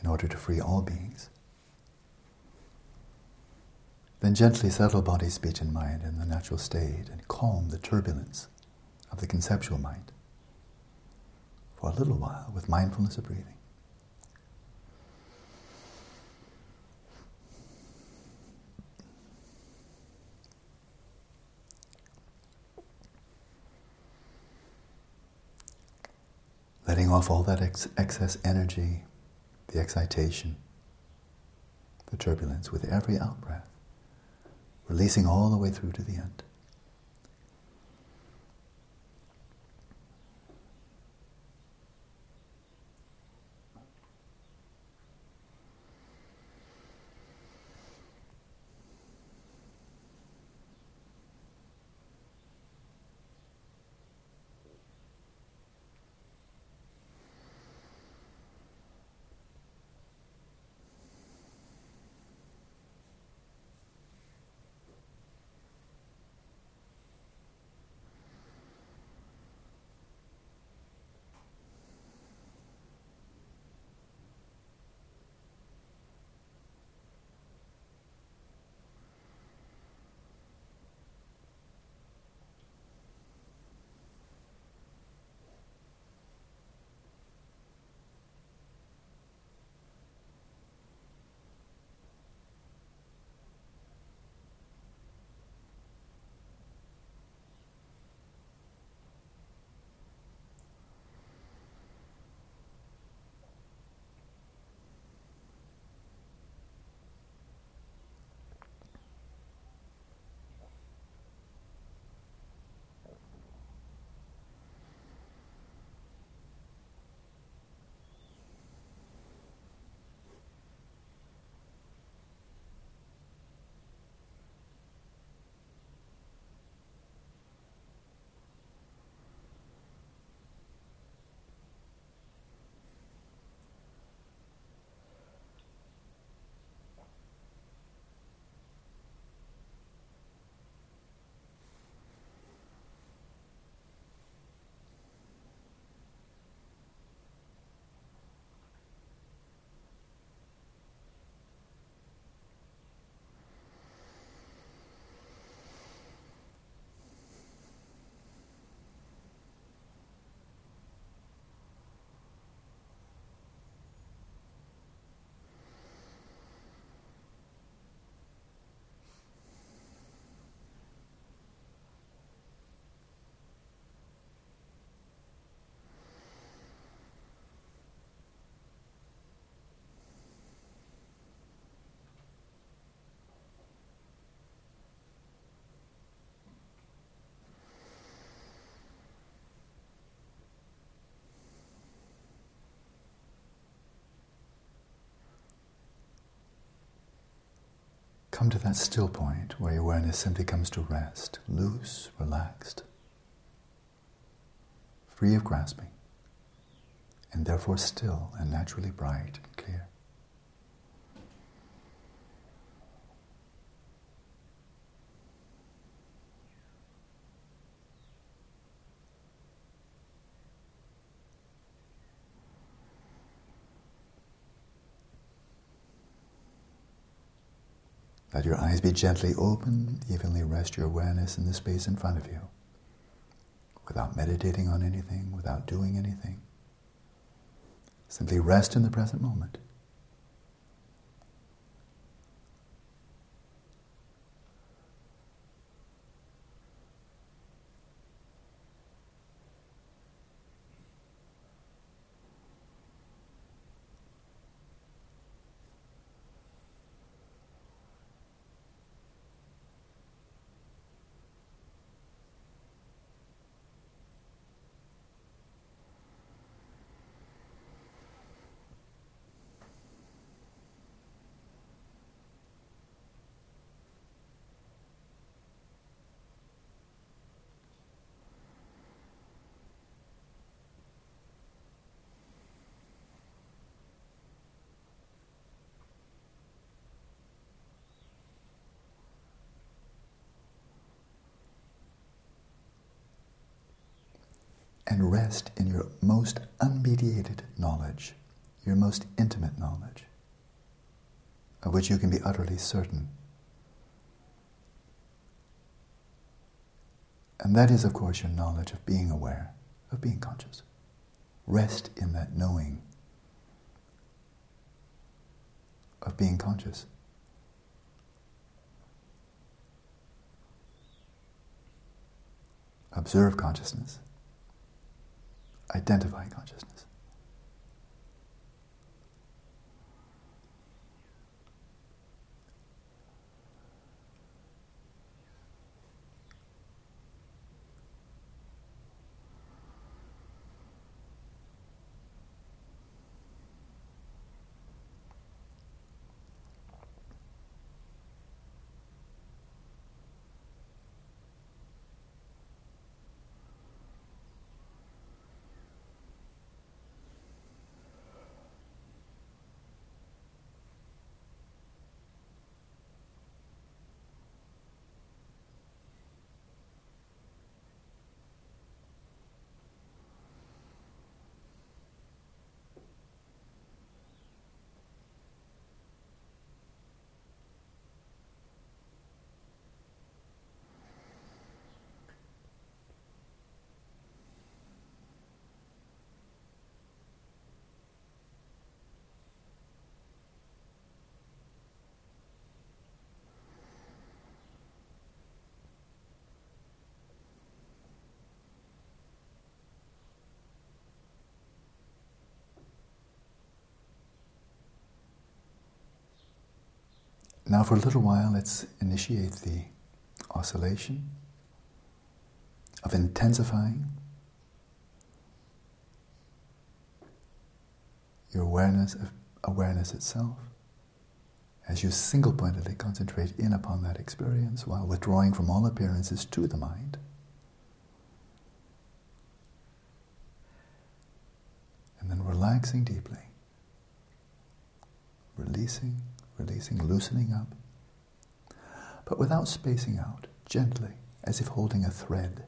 in order to free all beings. Then gently settle body, speech, and mind in the natural state and calm the turbulence of the conceptual mind for a little while with mindfulness of breathing. Off all that ex- excess energy, the excitation, the turbulence with every out breath, releasing all the way through to the end. Come to that still point where your awareness simply comes to rest, loose, relaxed, free of grasping, and therefore still and naturally bright and clear. Let your eyes be gently open, evenly rest your awareness in the space in front of you, without meditating on anything, without doing anything. Simply rest in the present moment. and rest in your most unmediated knowledge, your most intimate knowledge, of which you can be utterly certain. And that is, of course, your knowledge of being aware, of being conscious. Rest in that knowing of being conscious. Observe consciousness identify consciousness. Now, for a little while, let's initiate the oscillation of intensifying your awareness of awareness itself as you single pointedly concentrate in upon that experience while withdrawing from all appearances to the mind. And then relaxing deeply, releasing releasing, loosening up, but without spacing out, gently, as if holding a thread.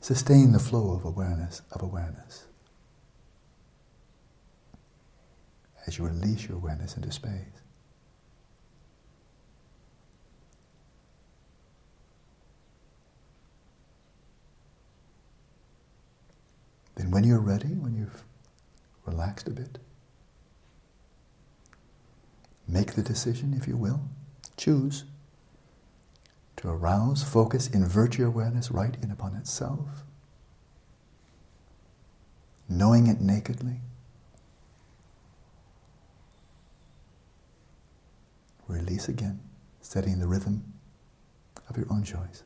Sustain the flow of awareness, of awareness. As you release your awareness into space. Then, when you're ready, when you've relaxed a bit, Make the decision, if you will. Choose to arouse, focus, invert your awareness right in upon itself, knowing it nakedly. Release again, setting the rhythm of your own choice.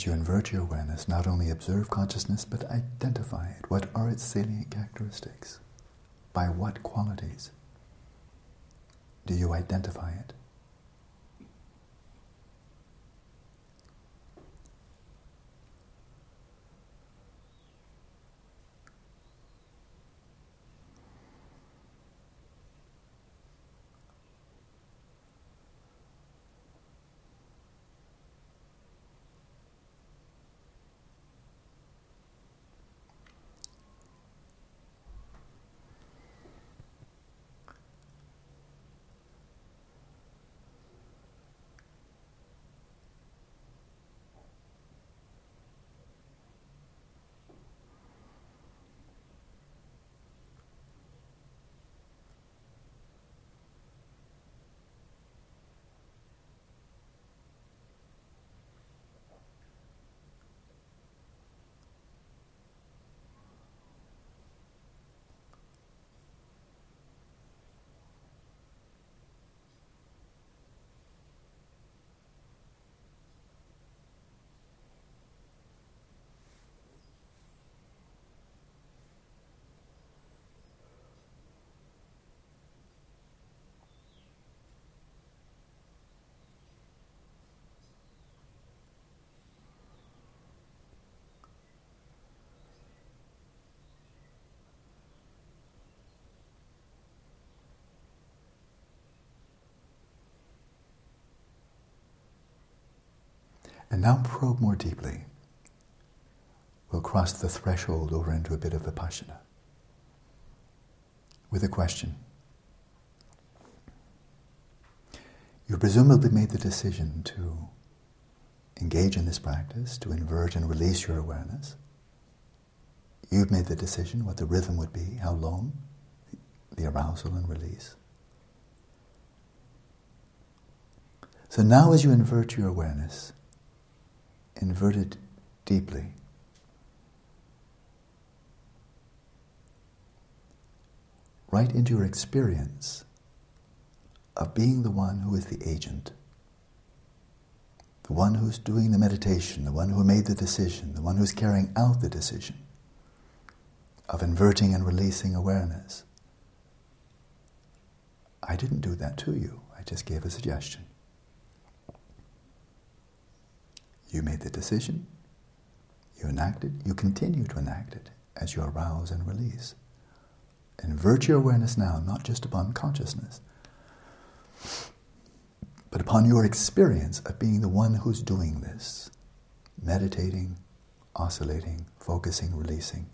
As you invert your awareness, not only observe consciousness, but identify it. What are its salient characteristics? By what qualities do you identify it? And now probe more deeply. We'll cross the threshold over into a bit of vipashyana with a question. You presumably made the decision to engage in this practice, to invert and release your awareness. You've made the decision what the rhythm would be, how long, the arousal and release. So now, as you invert your awareness, invert it deeply. Right into your experience of being the one who is the agent, the one who's doing the meditation, the one who made the decision, the one who's carrying out the decision of inverting and releasing awareness. I didn't do that to you, I just gave a suggestion. You made the decision, you enacted, you continue to enact it as you arouse and release. Invert your awareness now, not just upon consciousness, but upon your experience of being the one who's doing this, meditating, oscillating, focusing, releasing.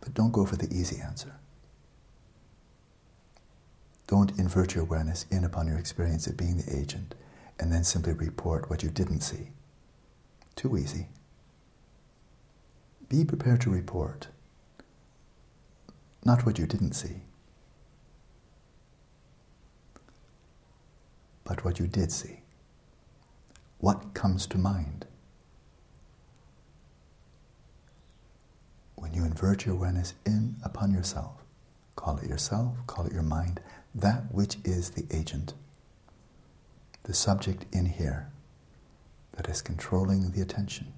But don't go for the easy answer. Don't invert your awareness in upon your experience of being the agent and then simply report what you didn't see. Too easy. Be prepared to report not what you didn't see, but what you did see. What comes to mind? When you invert your awareness in upon yourself, call it yourself, call it your mind, that which is the agent, the subject in here that is controlling the attention,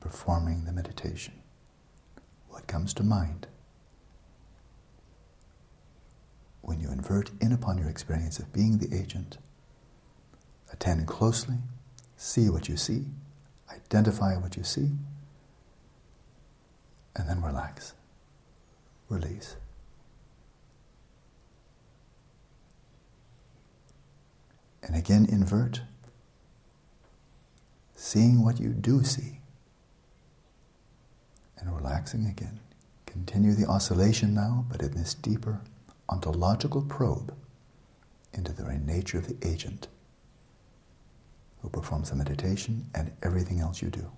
performing the meditation. What comes to mind? When you invert in upon your experience of being the agent, attend closely, see what you see, identify what you see, and then relax, release. And again, invert. Seeing what you do see. And relaxing again. Continue the oscillation now, but in this deeper ontological probe into the very nature of the agent who performs the meditation and everything else you do.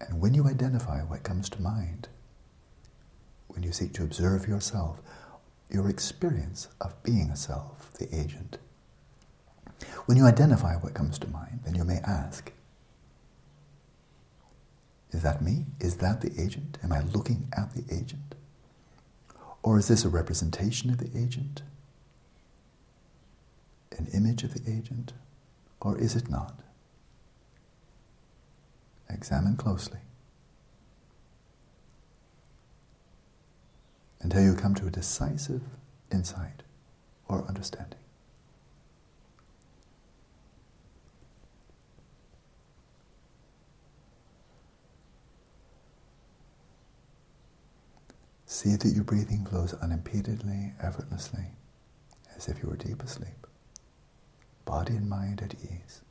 And when you identify what comes to mind, when you seek to observe yourself, your experience of being a self, the agent, when you identify what comes to mind, then you may ask, is that me? Is that the agent? Am I looking at the agent? Or is this a representation of the agent? An image of the agent? Or is it not? Examine closely. Until you come to a decisive insight or understanding. See that your breathing flows unimpededly, effortlessly, as if you were deep asleep. Body and mind at ease.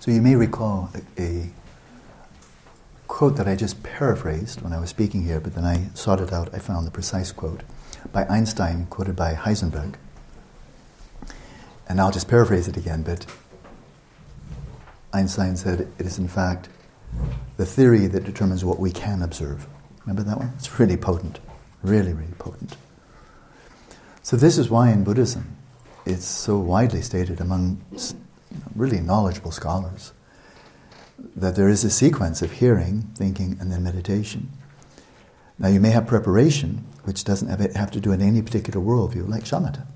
So you may recall a, a, quote that I just paraphrased when I was speaking here, but then I sought it out. I found the precise quote by Einstein, quoted by Heisenberg. And I'll just paraphrase it again, but Einstein said it is in fact the theory that determines what we can observe. Remember that one? It's really potent. Really, really potent. So, this is why in Buddhism it's so widely stated among you know, really knowledgeable scholars that there is a sequence of hearing, thinking, and then meditation. Now, you may have preparation, which doesn't have, have to do in any particular worldview, like shamatha.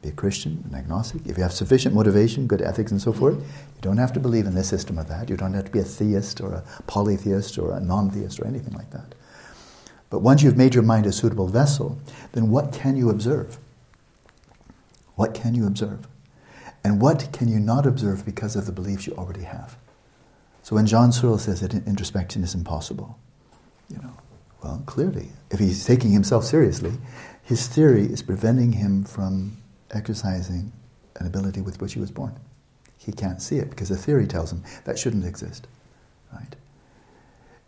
Be a Christian, an agnostic. If you have sufficient motivation, good ethics, and so forth, you don't have to believe in this system or that. You don't have to be a theist or a polytheist or a non theist or anything like that. But once you've made your mind a suitable vessel, then what can you observe? What can you observe? And what can you not observe because of the beliefs you already have? So when John Searle says that introspection is impossible, you know, well, clearly, if he's taking himself seriously, his theory is preventing him from exercising an ability with which he was born. He can't see it because the theory tells him that shouldn't exist?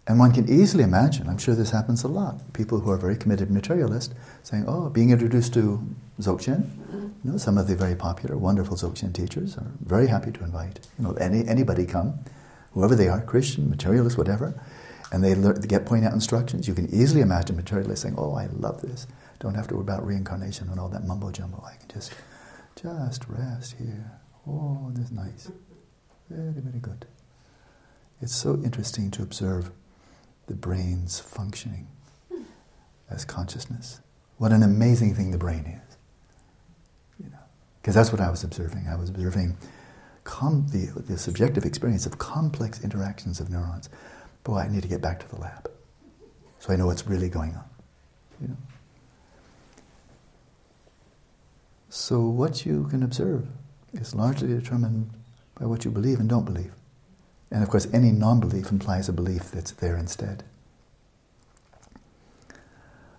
And one can easily imagine, I'm sure this happens a lot, people who are very committed materialist saying, oh, being introduced to Dzogchen, you know, some of the very popular, wonderful Dzogchen teachers are very happy to invite, you know, any, anybody come, whoever they are, Christian, materialist, whatever, and they, learn, they get pointing out instructions. You can easily imagine materialists saying, oh, I love this. Don't have to worry about reincarnation and all that mumbo jumbo. I can just, just rest here. Oh, this is nice. Very, very good. It's so interesting to observe the brain's functioning as consciousness. What an amazing thing the brain is. You know, because that's what I was observing. I was observing com- the, the subjective experience of complex interactions of neurons. Boy, I need to get back to the lab so I know what's really going on. You know? So what you can observe is largely determined by what you believe and don't believe. And of course, any non belief implies a belief that's there instead.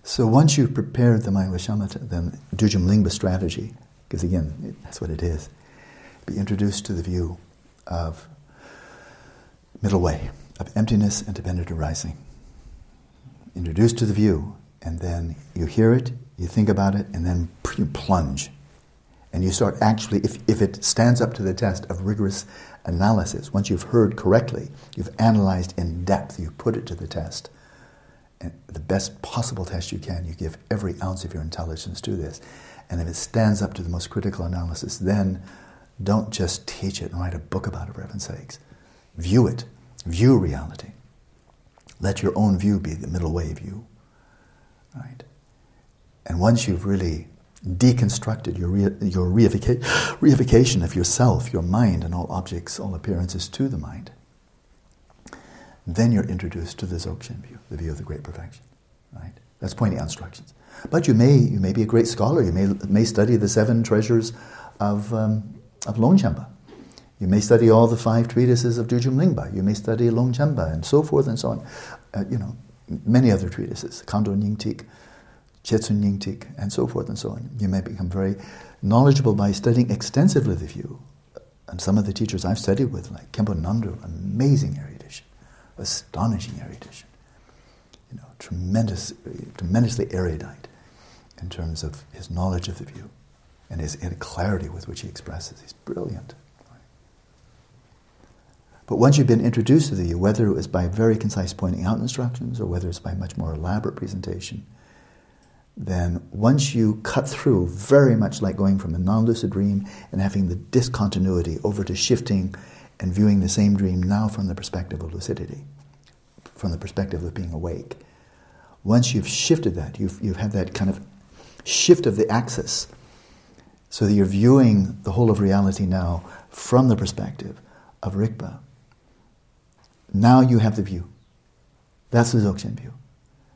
So once you've prepared the mind with shamatha, then Dudjom Lingpa strategy, because again, that's what it is, be introduced to the view of middle way, of emptiness and dependent arising. Introduced to the view, and then you hear it, you think about it, and then you plunge and you start actually, if, if it stands up to the test of rigorous analysis, once you've heard correctly, you've analyzed in depth, you've put it to the test, and the best possible test you can, you give every ounce of your intelligence to this. And if it stands up to the most critical analysis, then don't just teach it and write a book about it, for heaven's sakes. View it, view reality. Let your own view be the middle way view. Right? And once you've really deconstructed your, re- your reifica- reification of yourself, your mind, and all objects, all appearances to the mind, then you're introduced to the Dzogchen view, the view of the great perfection. Right? That's pointing out instructions. But you may, you may be a great scholar. You may, may study the seven treasures of, um, of Longchenpa. You may study all the five treatises of Dudjom Lingpa. You may study Longchenpa and so forth and so on. Uh, you know, many other treatises, Khandro Nyingtik, Chetsun Nyingtik, and so forth and so on. You may become very knowledgeable by studying extensively the view. And some of the teachers I've studied with, like Khenpo Namdrol, amazing erudition, astonishing erudition. You know, tremendous, tremendously erudite in terms of his knowledge of the view and his clarity with which he expresses. He's brilliant. But once you've been introduced to the view, whether it was by very concise pointing out instructions or whether it's by much more elaborate presentation, then once you cut through, very much like going from a non lucid dream and having the discontinuity over to shifting and viewing the same dream now from the perspective of lucidity, from the perspective of being awake. Once you've shifted that, you've, you've had that kind of shift of the axis, so that you're viewing the whole of reality now from the perspective of Rigpa. Now you have the view. That's the Dzogchen view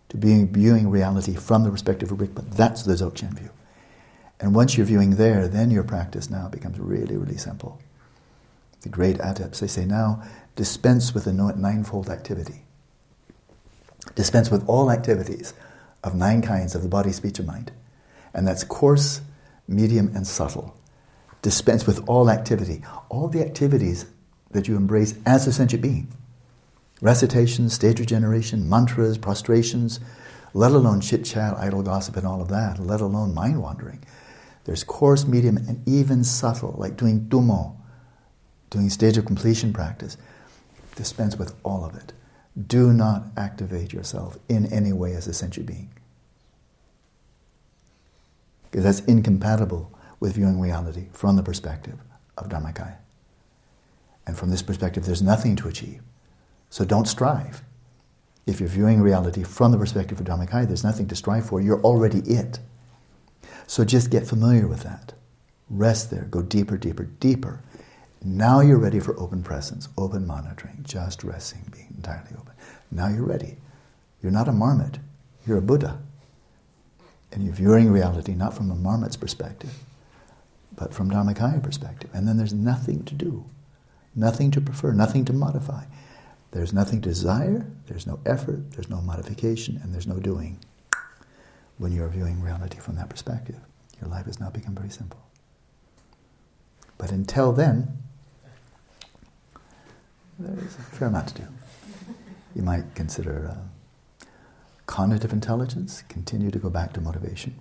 to being viewing reality from the perspective of Rigpa. That's the Dzogchen view. And once you're viewing there, then your practice now becomes really, really simple. The great adepts, they say now, dispense with the ninefold activity. Dispense with all activities of nine kinds of the body, speech, and mind. And that's coarse, medium, and subtle. Dispense with all activity. All the activities that you embrace as a sentient being. Recitation, stage regeneration, mantras, prostrations, let alone chit chat, idle gossip, and all of that, let alone mind wandering. There's coarse, medium, and even subtle, like doing tummo, doing stage of completion practice. Dispense with all of it. Do not activate yourself in any way as a sentient being. Because that's incompatible with viewing reality from the perspective of Dharmakaya. And from this perspective, there's nothing to achieve. So don't strive. If you're viewing reality from the perspective of Dharmakaya, there's nothing to strive for. You're already it. So just get familiar with that. Rest there. Go deeper, deeper, deeper. Now you're ready for open presence, open monitoring, just resting, being entirely open. Now you're ready. You're not a marmot. You're a Buddha. And you're viewing reality not from a marmot's perspective, but from Dharmakaya perspective. And then there's nothing to do, nothing to prefer, nothing to modify. There's nothing to desire, there's no effort, there's no modification, and there's no doing. When you're viewing reality from that perspective, your life has now become very simple. But until then, there's a fair amount to do. You might consider uh, conative intelligence, continue to go back to motivation,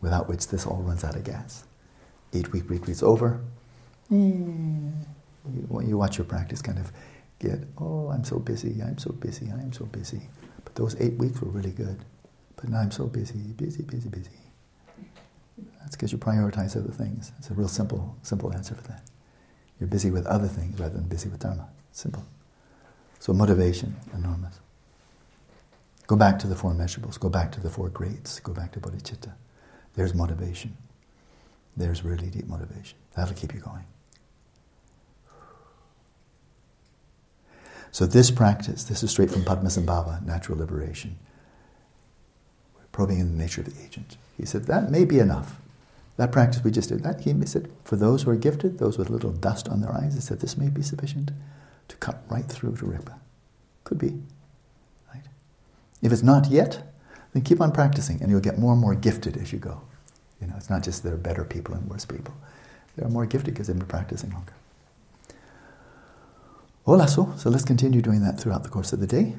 without which this all runs out of gas. Eight week retreat's over. Mm. You, you watch your practice kind of get, oh, I'm so busy, I'm so busy, I'm so busy. But those eight weeks were really good. But now I'm so busy, busy, busy, busy. That's because you prioritize other things. It's a real simple, simple answer for that. You're busy with other things rather than busy with Dharma. Simple. So motivation, enormous. Go back to the four immeasurables. Go back to the four greats. Go back to bodhicitta. There's motivation. There's really deep motivation. That'll keep you going. So this practice, this is straight from Padmasambhava, natural liberation. We're probing in the nature of the agent. He said, that may be enough. That practice we just did, that he said, for those who are gifted, those with a little dust on their eyes, he said, this may be sufficient to cut right through to Rigpa. Could be. Right? If it's not yet, then keep on practicing and you'll get more and more gifted as you go. You know, it's not just there are better people and worse people. There are more gifted because they've been practicing longer. Hola, so, so let's continue doing that throughout the course of the day.